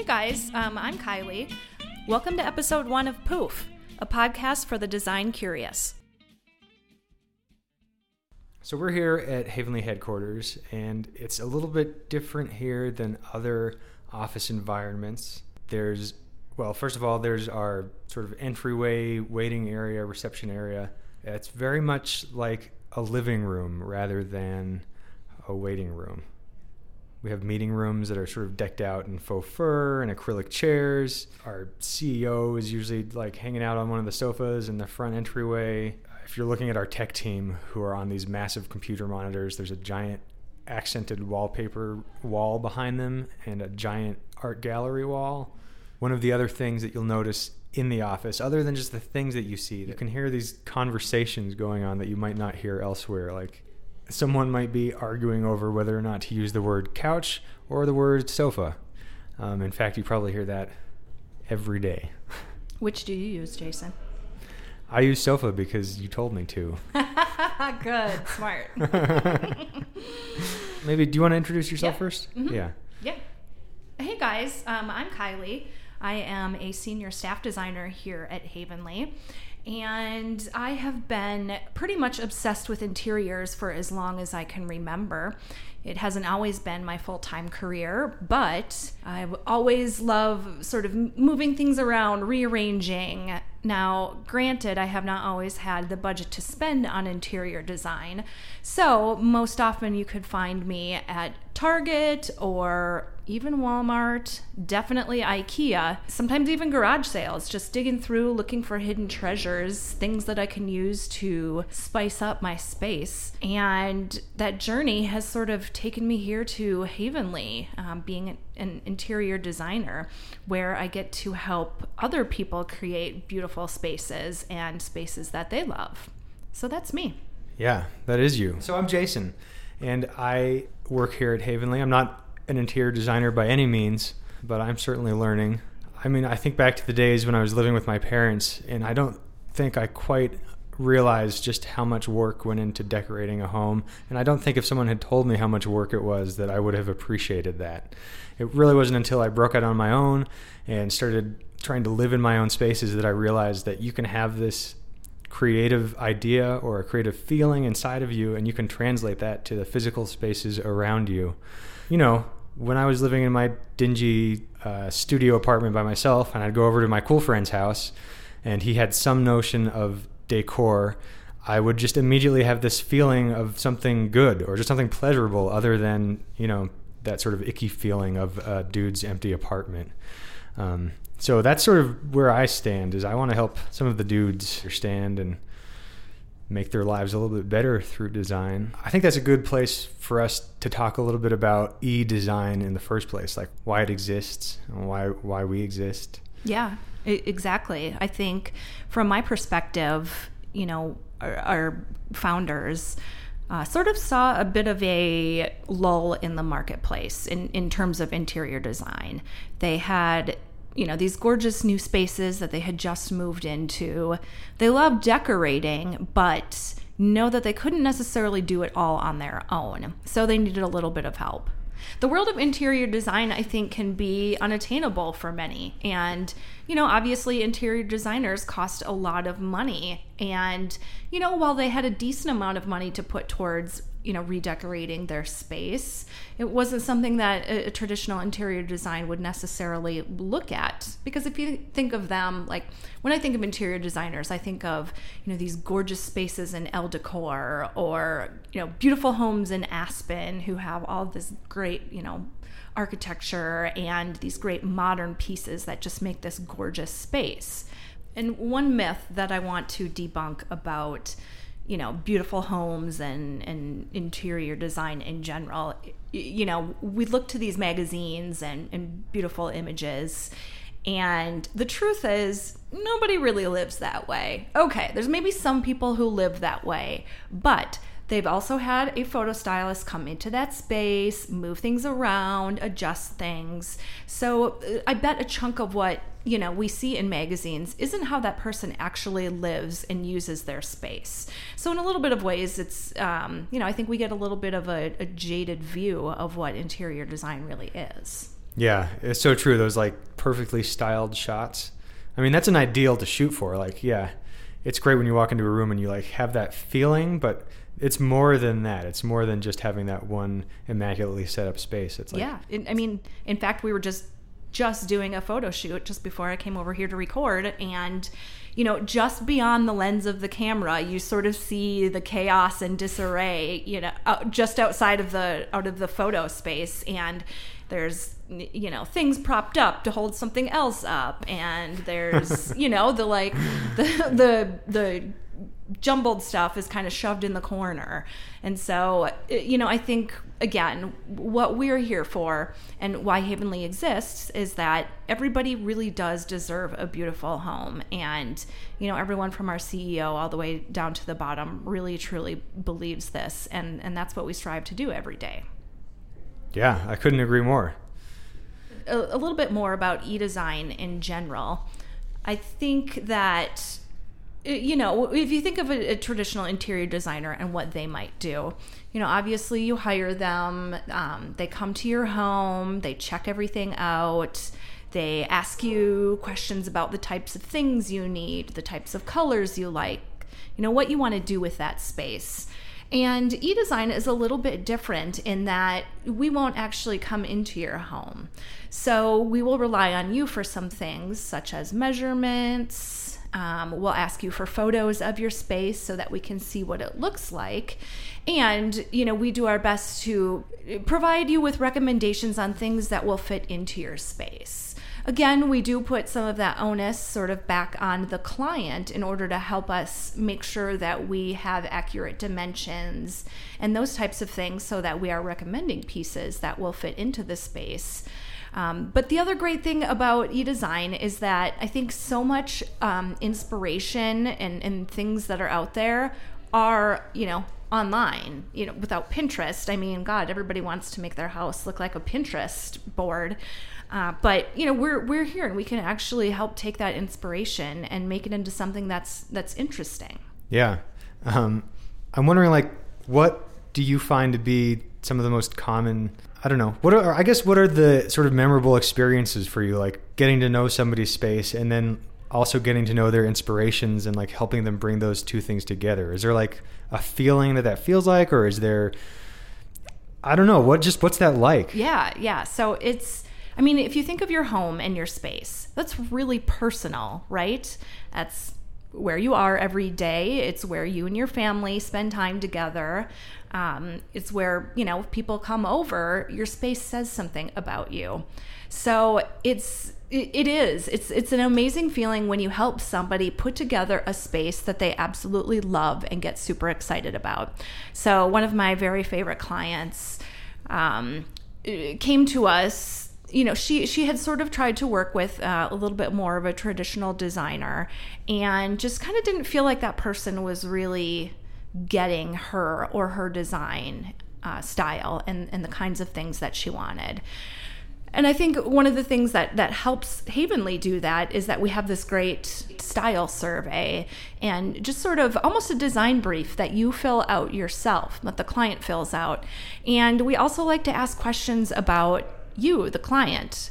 Hey guys, um, I'm Kylee. Welcome to episode one of Pouf, a podcast for the design curious. So we're here at Havenly headquarters, and it's a little bit different here than other office environments. There's, well, first of all, there's our sort of entryway, waiting area, reception area. It's very much like a living room rather than a waiting room. We have meeting rooms that are sort of decked out in faux fur and acrylic chairs. Our CEO is usually like hanging out on one of the sofas in the front entryway. If you're looking at our tech team who are on these massive computer monitors, there's a giant accented wallpaper wall behind them and a giant art gallery wall. One of the other things that you'll notice in the office, other than just the things that you see, you can hear these conversations going on that you might not hear elsewhere. Like someone might be arguing over whether or not to use the word couch or the word sofa. Um, in fact, you probably hear that every day. Which do you use, Jason? I use sofa because you told me to. Good, smart. Maybe, do you want to introduce yourself Yeah. 1st Mhm. Yeah. yeah. Hey guys, um, I'm Kylee. I am a senior staff designer here at Havenly. And I have been pretty much obsessed with interiors for as long as I can remember. It hasn't always been my full time career, but I always love sort of moving things around, rearranging. Now, granted, I have not always had the budget to spend on interior design, so most often you could find me at Target or even Walmart, definitely IKEA, sometimes even garage sales, just digging through looking for hidden treasures, things that I can use to spice up my space. And that journey has sort of taken me here to Havenly, um, being an, an interior designer, where I get to help other people create beautiful spaces and spaces that they love. So that's me. Yeah, that is you. So I'm Jason, and I work here at Havenly. I'm not an interior designer by any means, but I'm certainly learning. I mean, I think back to the days when I was living with my parents, and I don't think I quite realized just how much work went into decorating a home. And I don't think if someone had told me how much work it was that I would have appreciated that. It really wasn't until I broke out on my own and started trying to live in my own spaces that I realized that you can have this creative idea or a creative feeling inside of you and you can translate that to the physical spaces around you. You know, when I was living in my dingy uh, studio apartment by myself and I'd go over to my cool friend's house and he had some notion of decor, I would just immediately have this feeling of something good or just something pleasurable other than, you know, that sort of icky feeling of a dude's empty apartment. Um, so that's sort of where I stand is I want to help some of the dudes understand and make their lives a little bit better through design. I think that's a good place for us to talk a little bit about e-design in the first place, like why it exists and why why we exist. Yeah, exactly. I think from my perspective, you know, our, our founders uh, sort of saw a bit of a lull in the marketplace in, in terms of interior design. They had you know these gorgeous new spaces that they had just moved into. They loved decorating but know that they couldn't necessarily do it all on their own. So they needed a little bit of help. The world of interior design i think can be unattainable for many. And you know obviously interior designers cost a lot of money. And you know while they had a decent amount of money to put towards you know redecorating their space. It wasn't something that a, a, traditional interior design would necessarily look at because if you think of them like when i think of interior designers i think of you know these gorgeous spaces in Elle Decor or you know beautiful homes in aspen who have all this great you know architecture and these great modern pieces that just make this gorgeous space. And one myth that i want to debunk about you know beautiful homes and and interior design in general. You know we look to these magazines and and beautiful images. And the truth is nobody really lives that way. Okay there's maybe some people who live that way but They've also had a photo stylist come into that space, move things around, adjust things. So uh, I bet a chunk of what you know we see in magazines isn't how that person actually lives and uses their space. So in a little bit of ways, it's um, you know I think we get a little bit of a, a jaded view of what interior design really is. Yeah, it's so true. Those like perfectly styled shots. I mean, that's an ideal to shoot for. Like, yeah, it's great when you walk into a room and you like have that feeling, but it's more than that. It's more than just having that one immaculately set up space. It's like yeah. I mean, in fact, we were just just doing a photo shoot just before I came over here to record, and you know, just beyond the lens of the camera, you sort of see the chaos and disarray. You know, uh, just outside of the out of the photo space, and there's you know things propped up to hold something else up and there's you know the like the the the jumbled stuff is kind of shoved in the corner. And so, uh, you know, I think, again, what we're here for and why Havenly exists is that everybody really does deserve a beautiful home. And, you know, everyone from our CEO all the way down to the bottom really, truly believes this. And, and that's what we strive to do every day. Yeah, I couldn't agree more. A, a little bit more about e design in general. I think that you know, if you think of a, a, traditional interior designer and what they might do, you know, obviously you hire them, um, they come to your home, they check everything out, they ask you questions about the types of things you need, the types of colors you like, you know, what you want to do with that space. And e design is a little bit different in that we won't actually come into your home. So we will rely on you for some things such as measurements um, we'll ask you for photos of your space so that we can see what it looks like. And, you know, we do our best to provide you with recommendations on things that will fit into your space. Again, we do put some of that onus sort of back on the client in order to help us make sure that we have accurate dimensions and those types of things so that we are recommending pieces that will fit into the space. Um, but the other great thing about e-design is that I think so much um, inspiration and, and things that are out there are, you know, online, you know, without Pinterest. I mean, God, everybody wants to make their house look like a Pinterest board. Uh, but you know, we're we're here and we can actually help take that inspiration and make it into something that's that's interesting. Yeah, um, I'm wondering, like, what do you find to be some of the most common I don't know. What are I guess what are the sort of memorable experiences for you like getting to know somebody's space and then also getting to know their inspirations and like helping them bring those two things together. Is there like a feeling that that feels like or is there I don't know, what just what's that like? Yeah, yeah. So it's I mean, if you think of your home and your space, that's really personal, right? That's where you are every day. It's where you and your family spend time together. Um, it's where, you know, if people come over, your space says something about you. So it's, it is. It's it's an amazing feeling when you help somebody put together a space that they absolutely love and get super excited about. So one of my very favorite clients um, came to us you know she she had sort of tried to work with uh, a little bit more of a traditional designer and just kind of didn't feel like that person was really getting her or her design uh, style and, and the kinds of things that she wanted and I think one of the things that that helps Havenly do that is that we have this great style survey and just sort of almost a design brief that you fill out yourself, that the client fills out. And we also like to ask questions about you, the client,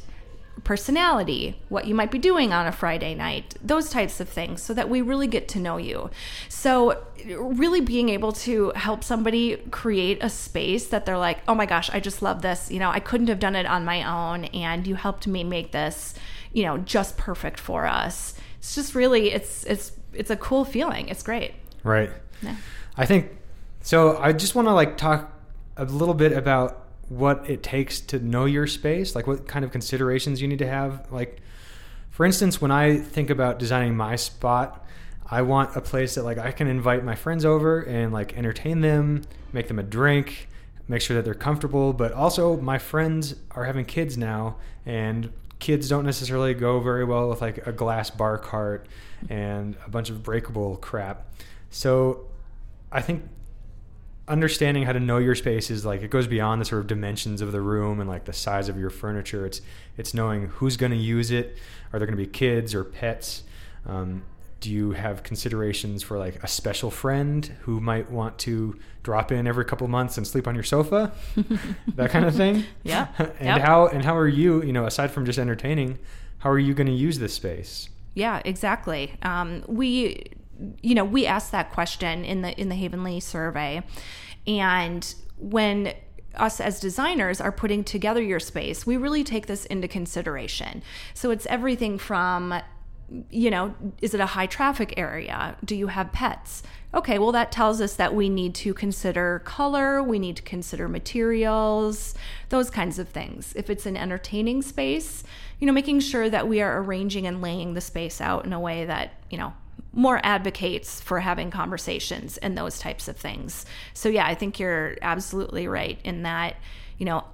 personality, what you might be doing on a Friday night, those types of things, so that we really get to know you. So, really being able to help somebody create a space that they're like, oh my gosh, I just love this. You know, I couldn't have done it on my own, and you helped me make this, you know, just perfect for us. It's just really, it's it's it's a cool feeling. It's great. Right. Yeah. I think so. I just want to like talk a little bit about what it takes to know your space, like what kind of considerations you need to have. Like, for instance, when I think about designing my spot, I want a place that like I can invite my friends over and like entertain them, make them a drink, make sure that they're comfortable. But also, my friends are having kids now, and kids don't necessarily go very well with like a glass bar cart and a bunch of breakable crap. So, I think understanding how to know your space is like it goes beyond the sort of dimensions of the room and like the size of your furniture. It's it's knowing who's going to use it. Are there going to be kids or pets? Um, do you have considerations for like a special friend who might want to drop in every couple months and sleep on your sofa that kind of thing yeah and yep. how and how are you you know aside from just entertaining how are you going to use this space yeah exactly um, we you know we asked that question in the in the havenly survey and when us as designers are putting together your space, we really take this into consideration. So it's everything from you know, is it a high traffic area? Do you have pets? Okay, well, that tells us that we need to consider color, we need to consider materials, those kinds of things. If it's an entertaining space, you know, making sure that we are arranging and laying the space out in a way that, you know, more advocates for having conversations and those types of things. So yeah, I think you're absolutely right in that, you know,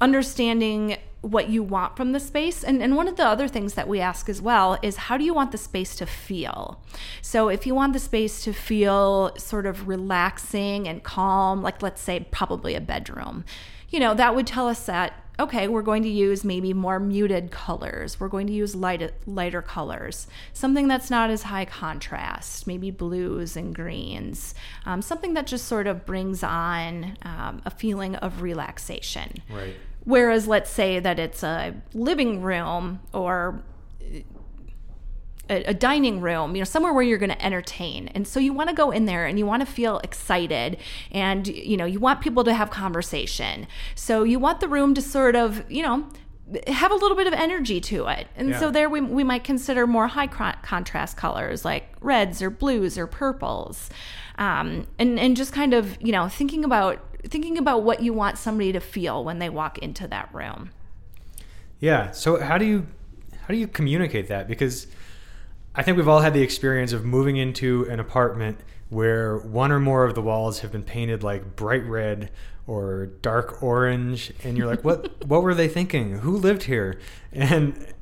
understanding what you want from the space. And, and one of the other things that we ask as well is how do you want the space to feel? So if you want the space to feel sort of relaxing and calm, like let's say probably a bedroom, you know, that would tell us that okay, we're going to use maybe more muted colors. We're going to use light, lighter colors, something that's not as high contrast, maybe blues and greens, um, something that just sort of brings on um, a feeling of relaxation. Right. Whereas, let's say that it's a living room or a, a, dining room, you know, somewhere where you're going to entertain. And so you want to go in there and you want to feel excited and, you know, you want people to have conversation. So you want the room to sort of, you know, have a little bit of energy to it. And yeah. so there we, we might consider more high contrast colors like reds or blues or purples. Um, and, and just kind of, you know, thinking about thinking about what you want somebody to feel when they walk into that room. Yeah. So how do you how do you communicate that? Because I think we've all had the experience of moving into an apartment where one or more of the walls have been painted like bright red or dark orange and you're like what what were they thinking? Who lived here? And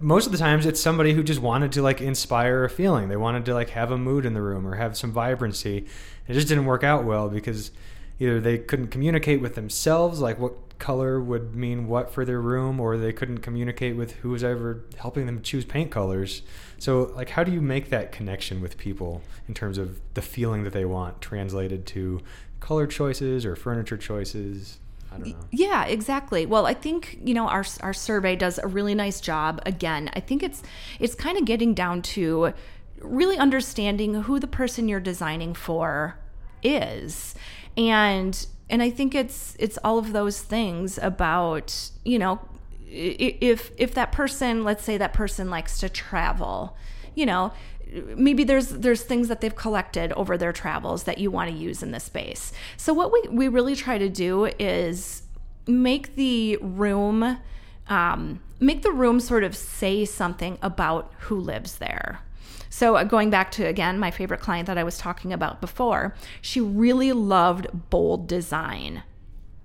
most of the times it's somebody who just wanted to like inspire a feeling. They wanted to like have a mood in the room or have some vibrancy. It just didn't work out well because either they couldn't communicate with themselves like what color would mean what for their room or they couldn't communicate with who was ever helping them choose paint colors so like how do you make that connection with people in terms of the feeling that they want translated to color choices or furniture choices I don't know. Yeah, exactly. Well, I think you know our our survey does a really nice job. Again, I think it's it's kind of getting down to really understanding who the person you're designing for is and and I think it's it's all of those things about you know if if that person let's say that person likes to travel you know maybe there's there's things that they've collected over their travels that you want to use in the space. So what we, we really try to do is make the room um, make the room sort of say something about who lives there so, uh, going back to again my favorite client that I was talking about before, she really loved bold design.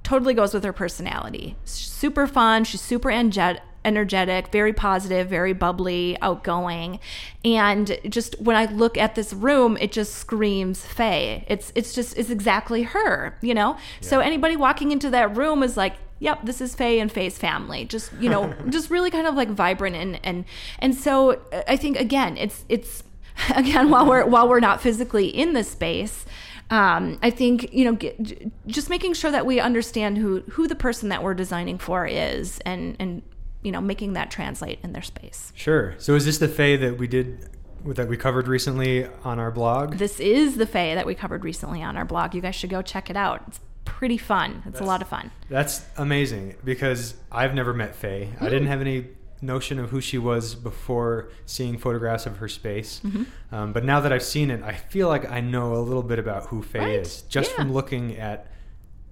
Totally goes with her personality. Super fun. She's super energetic, very positive, very bubbly, outgoing. And just when I look at this room, it just screams Faye. It's it's just it's exactly her, you know? Yeah. So anybody walking into that room is like, yep, this is Faye and Faye's family. Just, you know, just really kind of like vibrant and and and so I think again, it's it's again while we're while we're not physically in the space, um, I think you know get, just making sure that we understand who who the person that we're designing for is and and you know making that translate in their space. Sure. So is this the Faye that we did that we covered recently on our blog? This is the Faye that we covered recently on our blog. You guys should go check it out. It's pretty fun. It's that's, a lot of fun. That's amazing because I've never met Faye. Mm. I didn't have any notion of who she was before seeing photographs of her space. Mm-hmm. Um, but now that I've seen it, I feel like I know a little bit about who Faye right. is just yeah. from looking at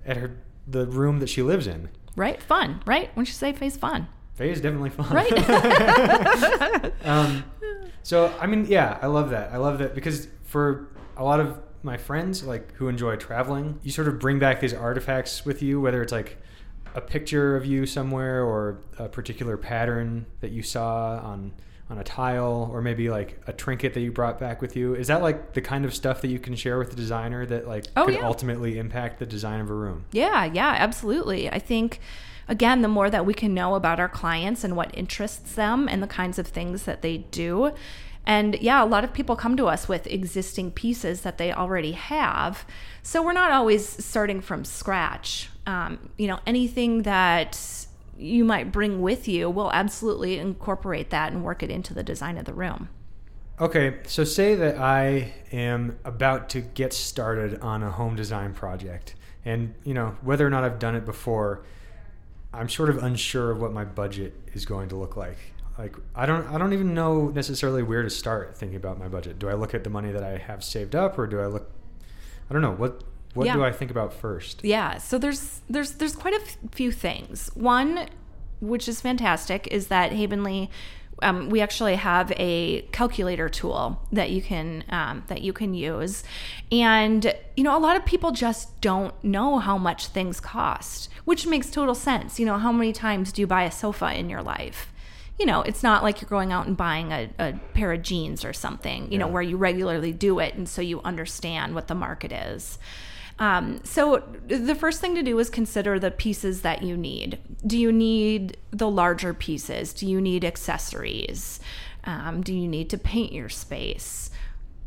at her the room that she lives in. Right, fun. Right, when you say Faye's fun. Faye is definitely fun. Right. um, so I mean, yeah, I love that. I love that because for a lot of my friends like who enjoy traveling, you sort of bring back these artifacts with you, whether it's like a picture of you somewhere or a particular pattern that you saw on on a tile or maybe like a trinket that you brought back with you. Is that like the kind of stuff that you can share with the designer that like oh, could yeah. ultimately impact the design of a room? Yeah yeah absolutely. I think again the more that we can know about our clients and what interests them and the kinds of things that they do And yeah, a lot of people come to us with existing pieces that they already have. So we're not always starting from scratch. Um, you know, anything that you might bring with you, we'll absolutely incorporate that and work it into the design of the room. Okay, so say that I am about to get started on a home design project, and you know whether or not I've done it before, I'm sort of unsure of what my budget is going to look like. Like I don't I don't even know necessarily where to start thinking about my budget. Do I look at the money that I have saved up, or do I look? I don't know what what yeah. do I think about first? Yeah, so there's there's there's quite a f- few things. One, which is fantastic, is that Havenly. Um, we actually have a calculator tool that you can um, that you can use, and you know a lot of people just don't know how much things cost, which makes total sense. You know how many times do you buy a sofa in your life? You know, it's not like you're going out and buying a, a pair of jeans or something, you yeah. know, where you regularly do it. And so you understand what the market is. Um, so the first thing to do is consider the pieces that you need. Do you need the larger pieces? Do you need accessories? Um, do you need to paint your space?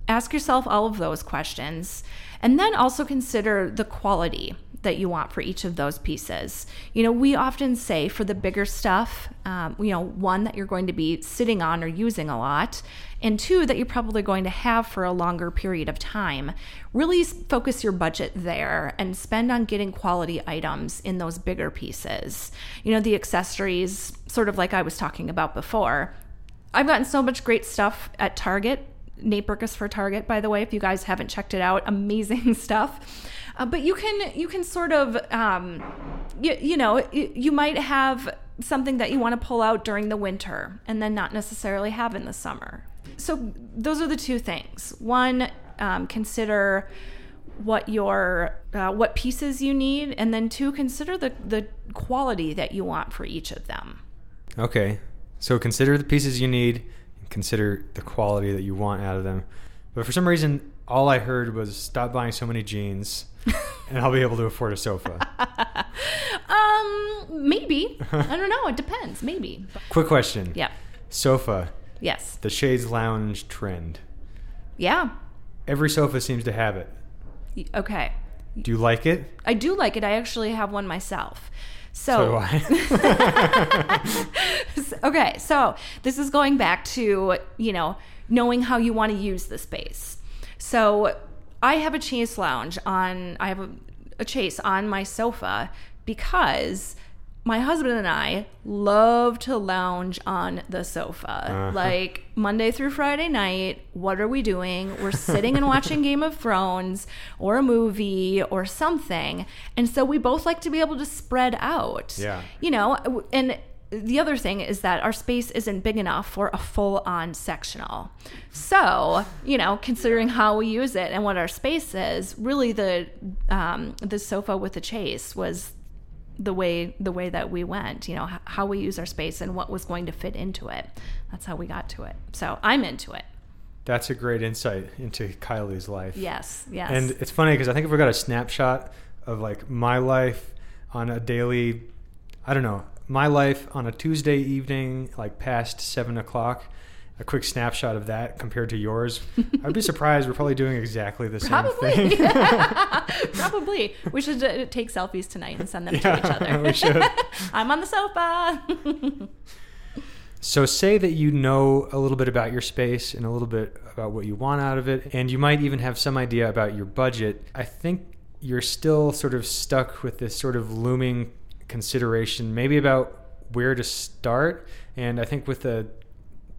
Ask yourself all of those questions. And then also consider the quality that you want for each of those pieces. You know, we often say for the bigger stuff, um, you know, one that you're going to be sitting on or using a lot, and two that you're probably going to have for a longer period of time. Really focus your budget there and spend on getting quality items in those bigger pieces. You know, the accessories, sort of like I was talking about before. I've gotten so much great stuff at Target. Nate Berkus for Target, by the way, if you guys haven't checked it out, amazing stuff. Uh, but you can you can sort of um, you, you know you, you might have something that you want to pull out during the winter and then not necessarily have in the summer. So those are the two things. One, um, consider what your uh, what pieces you need, and then two, consider the the quality that you want for each of them. Okay, so consider the pieces you need, and consider the quality that you want out of them. But for some reason, all I heard was stop buying so many jeans, and I'll be able to afford a sofa. um, maybe. I don't know. It depends. Maybe. Quick question. Yeah. Sofa. Yes. The chaise lounge trend. Yeah. Every sofa seems to have it. Okay. Do you like it? I do like it. I actually have one myself. So, so okay, so this is going back to, you know, knowing how you want to use the space. So I have a chase lounge on, I have a, a chase on my sofa because my husband and I love to lounge on the sofa. Uh-huh. Like Monday through Friday night, what are we doing? We're sitting and watching Game of Thrones or a movie or something. And so we both like to be able to spread out. Yeah. You know, and the other thing is that our space isn't big enough for a full on sectional. So, you know, considering how we use it and what our space is, really the um, the sofa with the chase was the way the way that we went you know how we use our space and what was going to fit into it. That's how we got to it. So i'm into it. That's a great insight into kylee's life. Yes yes. And it's funny because i think if we got a snapshot of like my life on a daily i don't know my life on a tuesday evening like past seven o'clock a quick snapshot of that compared to yours, I'd be surprised. We're probably doing exactly the same probably. thing. probably. We should uh, take selfies tonight and send them yeah, to each other. we should. I'm on the sofa. so, say that you know a little bit about your space and a little bit about what you want out of it, and you might even have some idea about your budget. I think you're still sort of stuck with this sort of looming consideration, maybe about where to start. And I think with a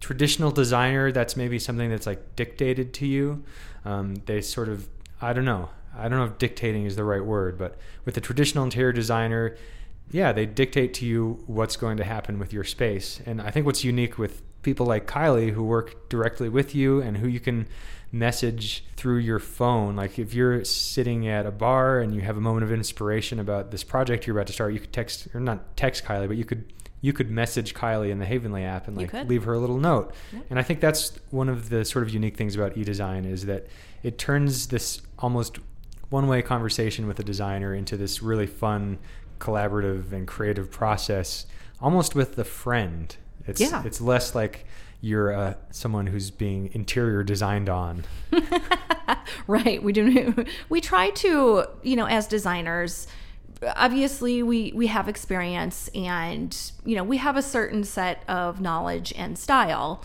traditional designer, that's maybe something that's like dictated to you. Um, they sort of, I don't know, I don't know if dictating is the right word, but with a traditional interior designer, yeah, they dictate to you what's going to happen with your space. And I think what's unique with people like Kylee who work directly with you and who you can message through your phone. Like if you're sitting at a bar and you have a moment of inspiration about this project you're about to start, you could text or not text Kylee, but you could you could message Kylee in the Havenly app and like leave her a little note. And I think that's one of the sort of unique things about e-design is that it turns this almost one-way conversation with a designer into this really fun, collaborative and creative process, almost with the friend. It's Yeah. it's less like you're uh, someone who's being interior designed on. right we do we try to you know as designers obviously we we have experience and you know we have a certain set of knowledge and style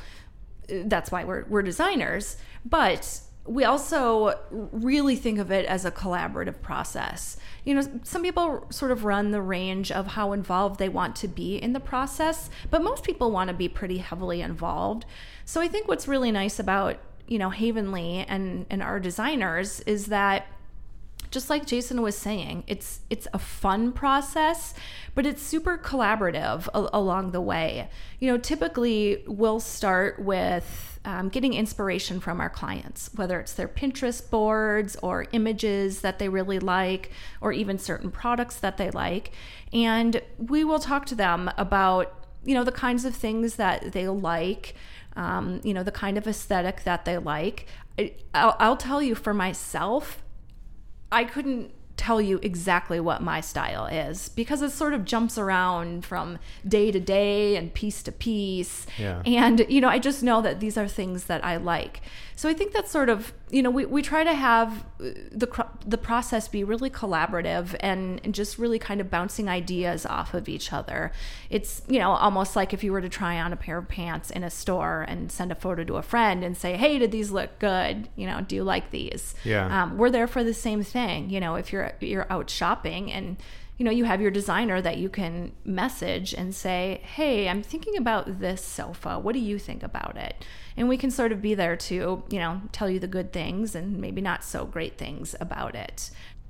that's why we're we're designers but we also really think of it as a collaborative process. You know some people sort of run the range of how involved they want to be in the process but most people want to be pretty heavily involved. So i think what's really nice about you know havenly and and our designers is that just like Jason was saying, it's it's a fun process, but it's super collaborative a- along the way. You know, typically we'll start with um, getting inspiration from our clients, whether it's their Pinterest boards or images that they really like, or even certain products that they like, and we will talk to them about you know the kinds of things that they like. Um, you know the kind of aesthetic that they like. I'll, I'll tell you for myself, I couldn't tell you exactly what my style is because it sort of jumps around from day to day and piece to piece. Yeah. And, you know, I just know that these are things that I like. So I think that's sort of, you know, we, we try to have uh, the, the process be really collaborative and, and just really kind of bouncing ideas off of each other. It's, you know, almost like if you were to try on a pair of pants in a store and send a photo to a friend and say, hey, did these look good? You know, do you like these? Yeah. Um, we're there for the same thing. You know, if you're you're out shopping and you know you have your designer that you can message and say, "Hey, I'm thinking about this sofa. What do you think about it?" And we can sort of be there to you know tell you the good things and maybe not so great things about it.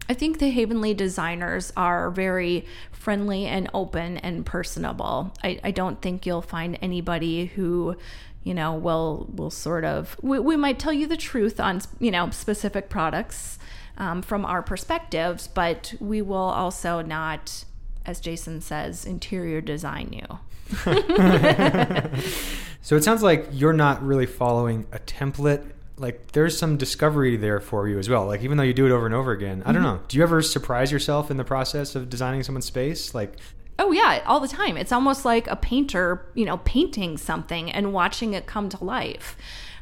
I think the Havenly designers are very friendly and open and personable. I, I don't think you'll find anybody who you know will will sort of we, we might tell you the truth on you know specific products um, from our perspectives but we will also not as jason says interior design you So it sounds like you're not really following a template. Like there's some discovery there for you as well. Like even though you do it over and over again, I don't know. Do you ever surprise yourself in the process of designing someone's space? Like Oh yeah, all the time. It's almost like a painter, you know, painting something and watching it come to life.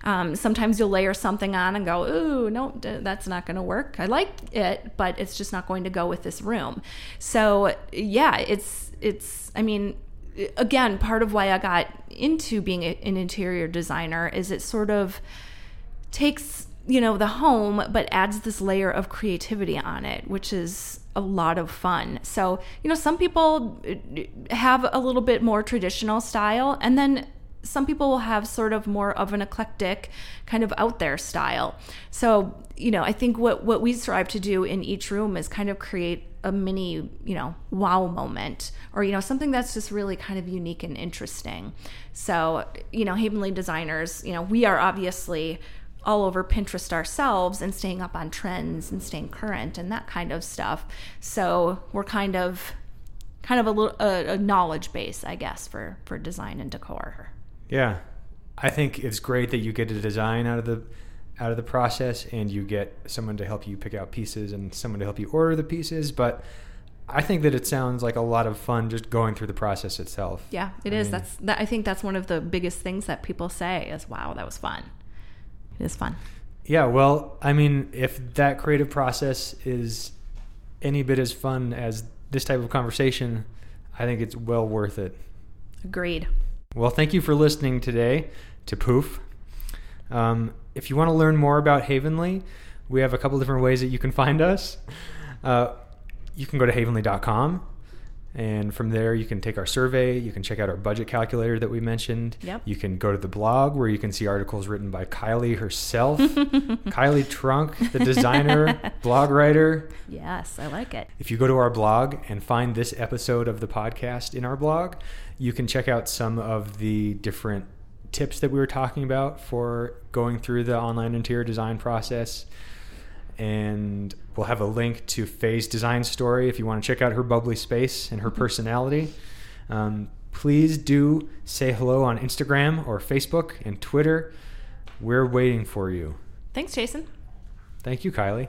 Um, sometimes you'll layer something on and go, "Ooh, no, that's not going to work. I like it, but it's just not going to go with this room." So yeah, it's it's. I mean, again, part of why I got into being an interior designer is it sort of takes you know the home but adds this layer of creativity on it which is a lot of fun so you know some people uh, have a little bit more traditional style and then some people will have sort of more of an eclectic kind of out there style so you know i think what what we strive to do in each room is kind of create a mini you know wow moment or you know something that's just really kind of unique and interesting so you know havenly designers you know we are obviously all over Pinterest ourselves and staying up on trends and staying current and that kind of stuff. So we're kind of kind of a little a, a knowledge base, I guess, for for design and decor. Yeah, I think it's great that you get a design out of the out of the process, and you get someone to help you pick out pieces and someone to help you order the pieces. But I think that it sounds like a lot of fun just going through the process itself. Yeah, it I is. mean- That's that. I think that's one of the biggest things that people say is, "Wow, that was fun." It is fun. Yeah, well, I mean, if that creative process is any bit as fun as this type of conversation, I think it's well worth it. Agreed. Well, thank you for listening today to Pouf. Um, if you want to learn more about Havenly, we have a couple different ways that you can find us. Uh, you can go to havenly.com, and from there you can take our survey. You can check out our budget calculator that we mentioned. Yep. You can go to the blog where you can see articles written by Kylee herself, Kylee Trunck, the designer, blog writer. Yes, I like it. If you go to our blog and find this episode of the podcast in our blog, you can check out some of the different tips that we were talking about for going through the online interior design process. And we'll have a link to Faye's design story if you want to check out her bubbly space and her personality. Um, please do say hello on Instagram or Facebook and Twitter. We're waiting for you. Thanks, Jason. Thank you, Kylee.